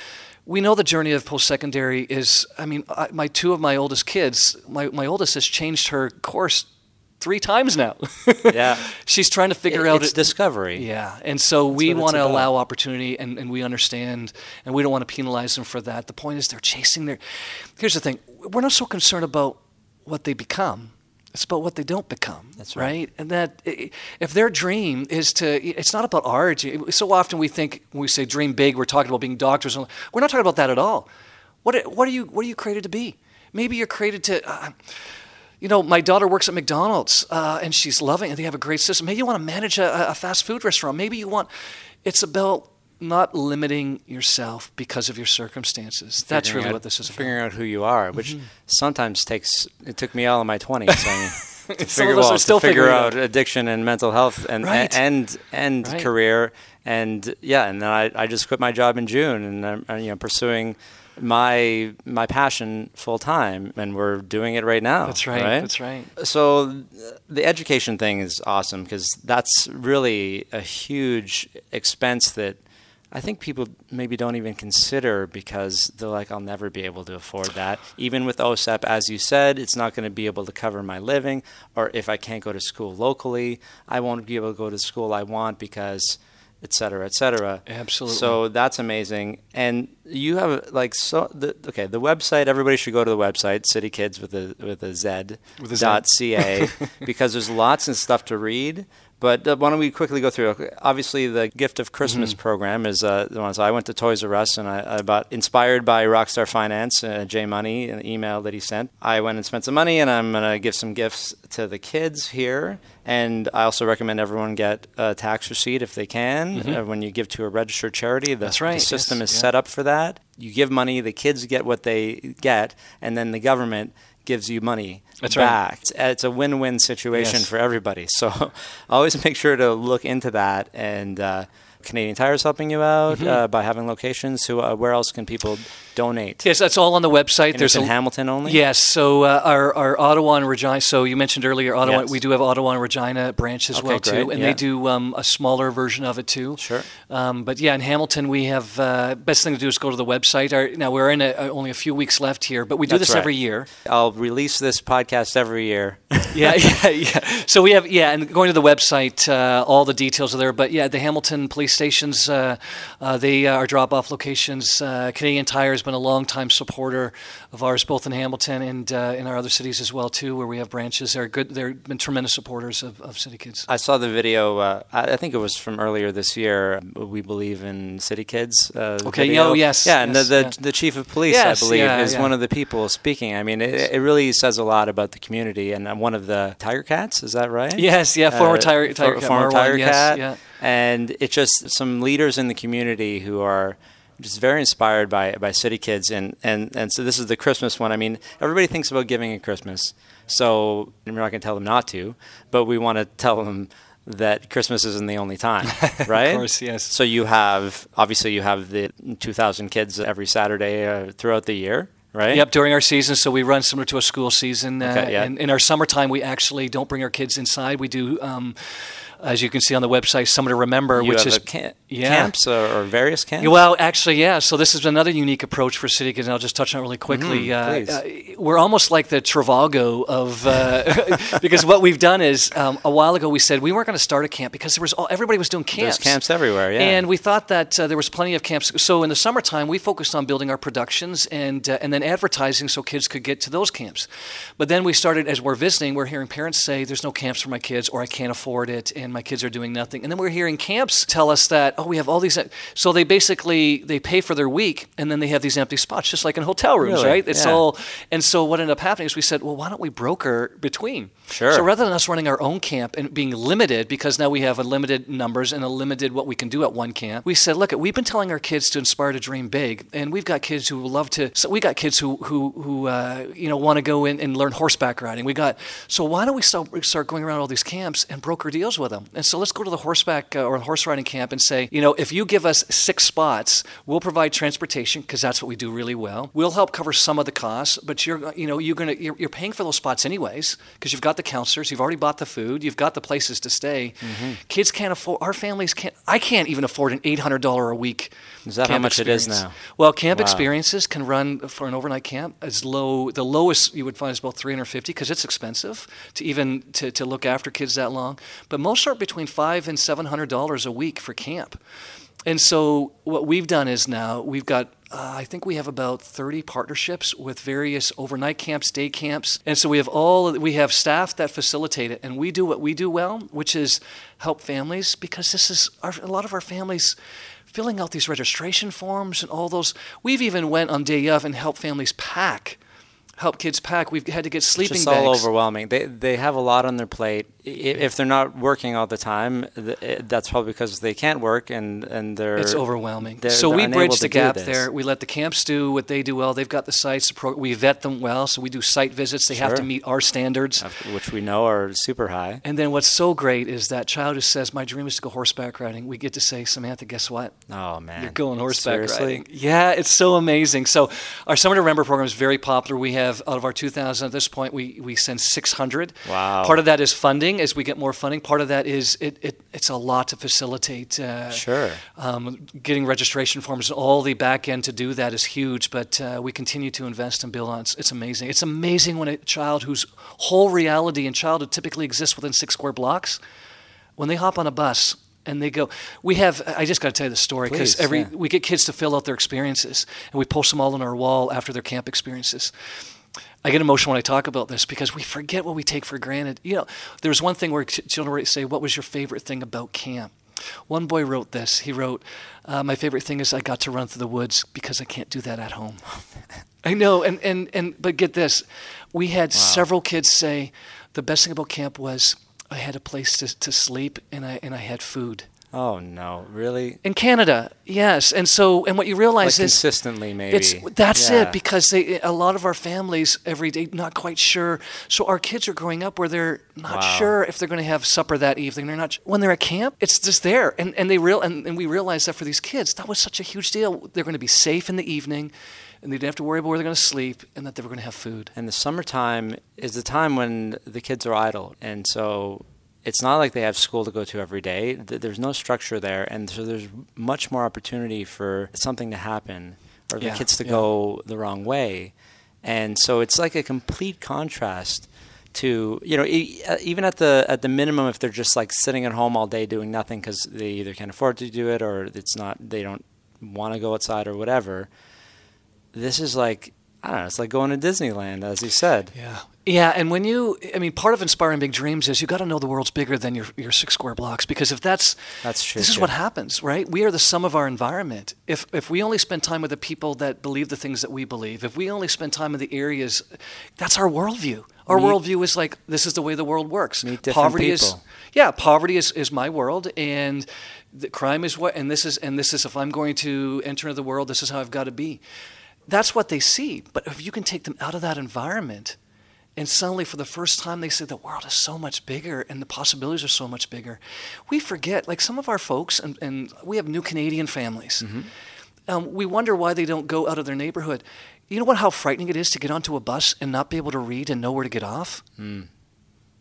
Speaker 3: we know the journey of post secondary is, I mean, I, my two of my oldest kids, my, my oldest has changed her course three times now.
Speaker 2: yeah.
Speaker 3: She's trying to figure
Speaker 2: it,
Speaker 3: out
Speaker 2: it's
Speaker 3: it.
Speaker 2: discovery.
Speaker 3: Yeah. And so
Speaker 2: That's
Speaker 3: we want to allow opportunity and, and we understand and we don't want to penalize them for that. The point is they're chasing their Here's the thing. We're not so concerned about what they become. It's about what they don't become.
Speaker 2: That's right.
Speaker 3: right. And that if their dream is to, it's not about art. So often we think when we say dream big, we're talking about being doctors. We're not talking about that at all. What, what are you What are you created to be? Maybe you're created to. Uh, you know, my daughter works at McDonald's uh, and she's loving it. They have a great system. Maybe you want to manage a, a fast food restaurant. Maybe you want. It's about not limiting yourself because of your circumstances. That's
Speaker 2: Figuring
Speaker 3: really
Speaker 2: out,
Speaker 3: what this is about.
Speaker 2: Figuring out who you are, which
Speaker 3: Mm-hmm.
Speaker 2: sometimes takes. It took me all of my twenties. I mean, to
Speaker 3: Some
Speaker 2: figure, well, to figure out
Speaker 3: out.
Speaker 2: addiction and mental health and
Speaker 3: Right.
Speaker 2: and and
Speaker 3: Right.
Speaker 2: career and yeah, and then I, I just quit my job in June and I'm, I'm, you know pursuing my my passion full time and we're doing it right now.
Speaker 3: That's right. That's right.
Speaker 2: So the education thing is awesome because that's really a huge expense that I think people maybe don't even consider because they're like, I'll never be able to afford that. Even with OSAP, as you said, it's not going to be able to cover my living. Or if I can't go to school locally, I won't be able to go to school I want because, et cetera, et cetera.
Speaker 3: Absolutely.
Speaker 2: So that's amazing. And you have like so the okay the website. Everybody should go to the website CityKidz with a with a Z
Speaker 3: With a Z.
Speaker 2: dot ca because there's lots of stuff to read. But uh, why don't we quickly go through? Obviously, the Gift of Christmas
Speaker 3: Mm-hmm.
Speaker 2: program is uh, the one. So I went to Toys R Us and I, I bought, inspired by Rockstar Finance, uh, J. Money, an email that he sent. I went and spent some money, and I'm going to give some gifts to the kids here. And I also recommend everyone get a tax receipt if they can uh, when you give to a registered charity. The,
Speaker 3: Mm-hmm. That's right,
Speaker 2: The system
Speaker 3: yes,
Speaker 2: is
Speaker 3: yeah.
Speaker 2: set up for that. You give money, the kids get what they get, and then the government gives you money
Speaker 3: That's right.
Speaker 2: back. It's, it's a win-win situation
Speaker 3: Yes.
Speaker 2: for everybody. So always make sure to look into that. And uh, Canadian Tire is helping you out
Speaker 3: Mm-hmm.
Speaker 2: uh, by having locations. So uh, where else can people donate?
Speaker 3: Yes, that's all on the website.
Speaker 2: And
Speaker 3: There's
Speaker 2: in
Speaker 3: a,
Speaker 2: Hamilton only.
Speaker 3: Yes, so uh, our, our Ottawa and Regina. So you mentioned earlier Ottawa.
Speaker 2: Yes.
Speaker 3: We do have Ottawa and Regina branch as
Speaker 2: Okay,
Speaker 3: well
Speaker 2: great,
Speaker 3: too, and
Speaker 2: yeah.
Speaker 3: they do um, a smaller version of it too.
Speaker 2: Sure.
Speaker 3: Um, but yeah, in Hamilton we have. Uh, best thing to do is go to the website. Our, now we're in a, only a few weeks left here, but we do
Speaker 2: That's
Speaker 3: this
Speaker 2: right.
Speaker 3: every year.
Speaker 2: I'll release this podcast every year.
Speaker 3: yeah, yeah, yeah. So we have yeah, and going to the website, uh, all the details are there. But yeah, the Hamilton police stations, uh, uh, they are drop-off locations. Uh, Canadian Tire has been a long-time supporter of ours, both in Hamilton and uh, in our other cities as well too, where we have branches. They're good. They've been tremendous supporters of, of CityKidz.
Speaker 2: I saw the video. Uh, I think it was from earlier this year. We believe in CityKidz. Uh,
Speaker 3: Okay,
Speaker 2: video.
Speaker 3: oh, yes,
Speaker 2: Yeah, and
Speaker 3: yes,
Speaker 2: the, the,
Speaker 3: yeah.
Speaker 2: the chief of police,
Speaker 3: Yes,
Speaker 2: I believe,
Speaker 3: yeah,
Speaker 2: is one of the people speaking. I mean, it, it really says a lot about the community. And I'm one of the Tiger Cats. Is that right?
Speaker 3: Yes, yeah, former
Speaker 2: Uh,
Speaker 3: Tiger,
Speaker 2: for-
Speaker 3: Tiger Cat,
Speaker 2: former
Speaker 3: Marwan,
Speaker 2: Tiger
Speaker 3: yes,
Speaker 2: Cat.
Speaker 3: yeah.
Speaker 2: And it's just some leaders in the community who are just very inspired by by CityKidz, and and and so this is the Christmas one. I mean, everybody thinks about giving at Christmas, so we're not going to tell them not to, but we want to tell them that Christmas isn't the only time, right?
Speaker 3: of course, yes.
Speaker 2: So you have obviously you have the 2,000 kids every Saturday uh, throughout the year, right?
Speaker 3: Yep, during our season, so we run similar to a school season. Uh,
Speaker 2: Okay, yeah.
Speaker 3: in, in our summertime, we actually don't bring our kids inside. We do, um, as you can see on the website, Summer to Remember,
Speaker 2: You
Speaker 3: which is
Speaker 2: a ca-
Speaker 3: yeah.
Speaker 2: camps or, or various camps.
Speaker 3: Well, actually, yeah. So this is another unique approach for CityKidz, and I'll just touch on it really quickly.
Speaker 2: Mhm,
Speaker 3: uh, uh, we're almost like the Trivago of uh, because what we've done is um, a while ago we said we weren't going to start a camp because there was all, everybody was doing camps.
Speaker 2: There's camps everywhere, yeah.
Speaker 3: And we thought that uh, there was plenty of camps. So in the summertime, we focused on building our productions and uh, and then advertising so kids could get to those camps. But then we started as we're visiting, we're hearing parents say, "There's no camps for my kids," or "I can't afford it," and my kids are doing nothing. And then we're hearing camps tell us that, "Oh, we have all these." So they basically they pay for their week, and then they have these empty spots, just like in hotel rooms,
Speaker 2: Really?
Speaker 3: right? It's
Speaker 2: Yeah.
Speaker 3: all. And so what ended up happening is we said, "Well, why don't we broker between?"
Speaker 2: Sure.
Speaker 3: So rather than us running our own camp and being limited because now we have a limited numbers and a limited what we can do at one camp, we said, look, we've been telling our kids to inspire to dream big, and we've got kids who love to. So we got kids who who who uh, you know want to go in and learn horseback riding. We got so why don't we start start going around all these camps and broker deals with them? And so let's go to the horseback uh, or horse riding camp and say, you know, if you give us six spots, we'll provide transportation because that's what we do really well. We'll help cover some of the costs, but you're you know you're gonna you're, you're paying for those spots anyways because you've got the counselors, you've already bought the food, you've got the places to stay.
Speaker 2: Mm-hmm.
Speaker 3: Kids can't afford. Our families can't. I can't even afford an eight hundred dollar a week.
Speaker 2: Is that how much it is
Speaker 3: experience.
Speaker 2: now?
Speaker 3: Well, camp
Speaker 2: Wow.
Speaker 3: experiences can run for an overnight camp as low. The lowest you would find is about three hundred fifty because it's expensive to even to, to look after kids that long. But most are between five and seven hundred dollars a week for camp. And so what we've done is now we've got uh, I think we have about 30 partnerships with various overnight camps, day camps. And so we have all we have staff that facilitate it and we do what we do well, which is help families because this is our, a lot of our families filling out these registration forms and all those. We've even went on day of and helped families pack. Help kids pack. We've had to get sleeping
Speaker 2: just
Speaker 3: bags.
Speaker 2: all overwhelming. They they have a lot on their plate. If they're not working all the time, eh, that's probably because they can't work and and they're
Speaker 3: It's overwhelming.
Speaker 2: they're-
Speaker 3: so
Speaker 2: they're
Speaker 3: we bridge the gap there. We let the camps do what they do well. They've got the sites. We vet them well. So we do site visits. They have to meet our standards.
Speaker 2: which we know are super high.
Speaker 3: And then what's so great is that child who says, "My dream is to go horseback riding." We get to say, "Samantha, guess what?
Speaker 2: Oh man,
Speaker 3: You're going horseback
Speaker 2: Seriously?
Speaker 3: riding." Yeah, it's so amazing. So our Summer to Remember program is very popular. We have out of our 2,000 at this point, we we send 600.
Speaker 2: Wow.
Speaker 3: Part of that is funding as we get more funding. Part of that is it, it it's a lot to facilitate. Uh,
Speaker 2: Sure.
Speaker 3: um, getting registration forms and all the back end to do that is huge, but uh, we continue to invest and build on it. It's, it's amazing. It's amazing when a child whose whole reality and childhood typically exists within six square blocks, when they hop on a bus and they go, we have, I just got to tell you the story because every,
Speaker 2: yeah.
Speaker 3: we get kids to fill out their experiences and we post them all on our wall after their camp experiences. I get emotional when I talk about this because we forget what we take for granted. You know, there's one thing where children would say, What was your favorite thing about camp? One boy wrote this. He wrote, uh, My favorite thing is I got to run through the woods because I can't do that at home. I know, and, and, and but get this. We had several kids say, The best thing about camp was I had a place to, to sleep and I, and I had food.
Speaker 2: Oh no, really?
Speaker 3: In Canada, yes. And so, and what you
Speaker 2: Like
Speaker 3: realize is
Speaker 2: consistently, maybe.
Speaker 3: it's that's
Speaker 2: Yeah.
Speaker 3: it because they a lot of our families every day not quite sure. So our kids are growing up where they're not
Speaker 2: Wow.
Speaker 3: sure if they're going to have supper that evening. They're not when they're at camp. It's just there, and and they real and, and we realize that for these kids that was such a huge deal. They're going to be safe in the evening, and they didn't have to worry about where they're going to sleep, and that they were going to have food.
Speaker 2: And the summertime is the time when the kids are idle, and so it's not like they have school to go to every day. There's no structure there, and so there's much more opportunity for something to happen or the
Speaker 3: Yeah,
Speaker 2: kids to
Speaker 3: yeah.
Speaker 2: go the wrong way. And so it's like a complete contrast to you know uh, even at the at the minimum if they're just like sitting at home all day doing nothing because they either can't afford to do it or it's not they don't want to go outside or whatever. This is like I don't know. It's like going to Disneyland, as you said.
Speaker 3: Yeah. Yeah, and when you, I mean, part of inspiring big dreams is you got to know the world's bigger than your, your six square blocks because if that's,
Speaker 2: That's true,
Speaker 3: This is
Speaker 2: too.
Speaker 3: what happens, right? We are the sum of our environment. If if we only spend time with the people that believe the things that we believe, if we only spend time in the areas, that's our worldview. Our
Speaker 2: Meet-
Speaker 3: worldview is like this is the way the world works.
Speaker 2: Meet different
Speaker 3: poverty is, yeah, poverty is, is my world, and the crime is what, and this is and this is if I'm going to enter into the world, this is how I've got to be. That's what they see. But if you can take them out of that environment And suddenly, for the first time, they say the world is so much bigger and the possibilities are so much bigger. We forget, like some of our folks, and, and we have new Canadian families.
Speaker 2: Mm-hmm.
Speaker 3: Um, we wonder why they don't go out of their neighborhood. You know what? How frightening it is to get onto a bus and not be able to read and know where to get off.
Speaker 2: Mm.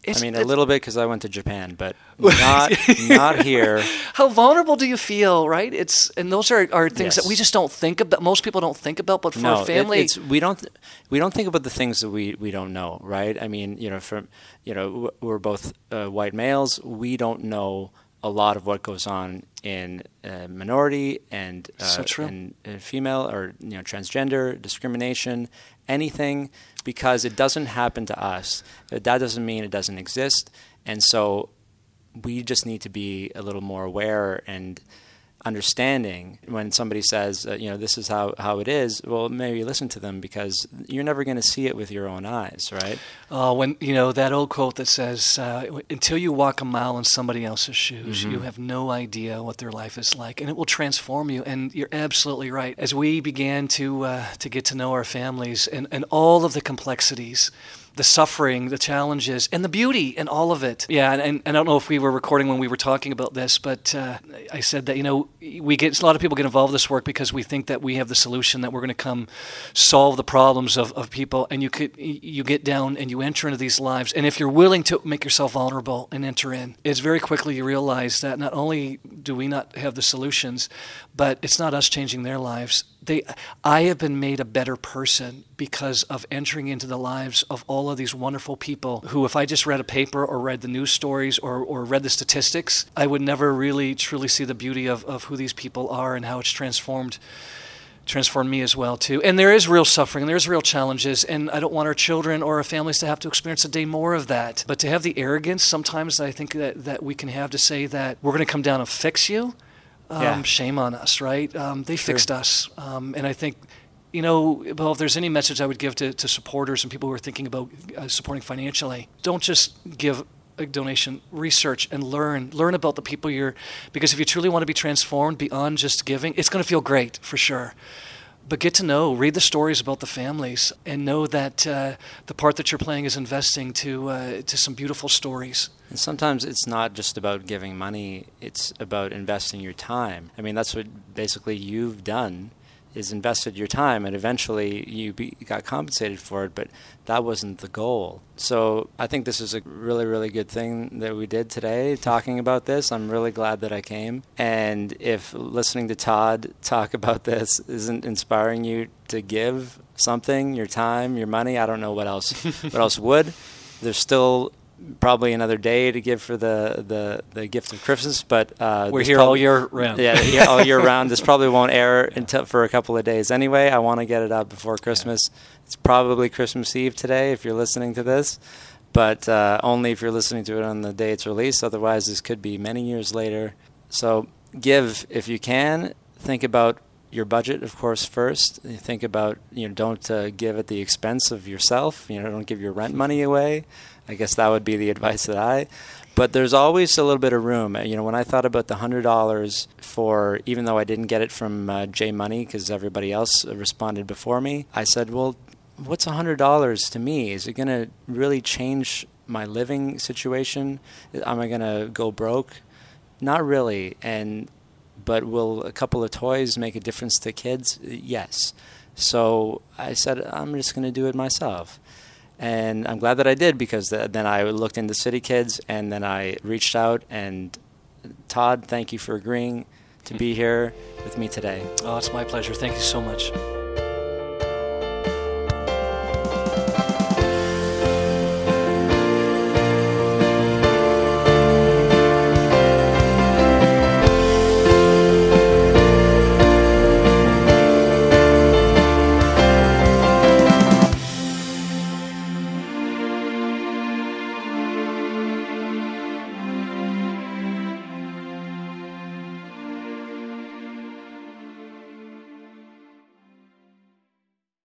Speaker 3: It's-
Speaker 2: I mean, a little bit because I went to Japan, but not not here.
Speaker 3: How vulnerable do you feel, right? It's and those are, are things that we just don't think about. Most people don't think about, but for
Speaker 2: no,
Speaker 3: a
Speaker 2: it-
Speaker 3: family,
Speaker 2: it's we don't we don't think about the things that we, we don't know, right? I mean, you know, from you know, we're both uh, white males. We don't know a lot of what goes on in uh, minority and uh,
Speaker 3: So true.
Speaker 2: and uh, female or you know transgender discrimination, anything, because it doesn't happen to us. That doesn't mean it doesn't exist, and so we just need to be a little more aware and understanding when somebody says, uh, you know, this is how, how it is. Well, maybe listen to them because you're never going to see it with your own eyes, right?
Speaker 3: Uh, when you know that old quote that says, uh, "Until you walk a mile in somebody else's shoes, you have no idea what their life is like, and it will transform you." And you're absolutely right. As we began to uh, to get to know our families and, and all of the complexities, the suffering, the challenges, and the beauty, and all of it. Yeah, and, and I don't know if we were recording when we were talking about this, but uh, I said that you know we get a lot of people get involved in this work because we think that we have the solution that we're going to come solve the problems of, of people, and you could you get down and you enter into these lives, and if you're willing to make yourself vulnerable and enter in, it's very quickly you realize that not only do we not have the solutions, but it's not us changing their lives. They, I have been made a better person because of entering into the lives of all of these wonderful people who, if I just read a paper or read the news stories or, or read the statistics, I would never really truly see the beauty of, of who these people are and how it's transformed transformed me as well too. And there is real suffering, there's real challenges, and I don't want our children or our families to have to experience a day more of that. But to have the arrogance sometimes I think that, that we can have to say that we're going to come down and fix you, um,
Speaker 2: Yeah.
Speaker 3: shame on us, right? Um, they fixed us, um, and I think. You know, well, if there's any message I would give to, to supporters and people who are thinking about uh, supporting financially, don't just give a donation research and learn learn about the people you're because if you truly want to be transformed beyond just giving it's going to feel great for sure but get to know read the stories about the families and know that uh, the part that you're playing is investing to uh, to some beautiful stories
Speaker 2: And sometimes it's not just about giving money, it's about investing your time. I mean, that's what basically you've done is invested your time and eventually you be, got compensated for it, but that wasn't the goal. So I think this is a really, really good thing that we did today talking about this. I'm really glad that I came. And if listening to Todd talk about this isn't inspiring you to give something, your time, your money, I don't know what else what else would. There's still probably another day to give for the, the, the gift of Christmas, but uh,
Speaker 3: we're here all year round
Speaker 2: yeah, yeah, all year round. This probably won't air until for a couple of days anyway. I want to get it out before Christmas. It's probably Christmas Eve today if you're listening to this, but uh, only if you're listening to it on the day it's released. Otherwise, this could be many years later. So give if you can. Think about your budget, of course, first. You Think about you know don't uh, give at the expense of yourself. You know, don't give your rent money away. I guess that would be the advice that I. But there's always a little bit of room. You know, when I thought about the hundred dollars for, even though I didn't get it from uh, J. Money because everybody else responded before me, I said, well, what's a hundred dollars to me? Is it going to really change my living situation? Am I going to go broke? Not really. And but will a couple of toys make a difference to kids? Yes. So I said, I'm just going to do it myself. And I'm glad that I did because th- then I looked into CityKidz and then I reached out. And Todd, thank you for agreeing to be here with me today.
Speaker 3: oh it's my pleasure thank you so much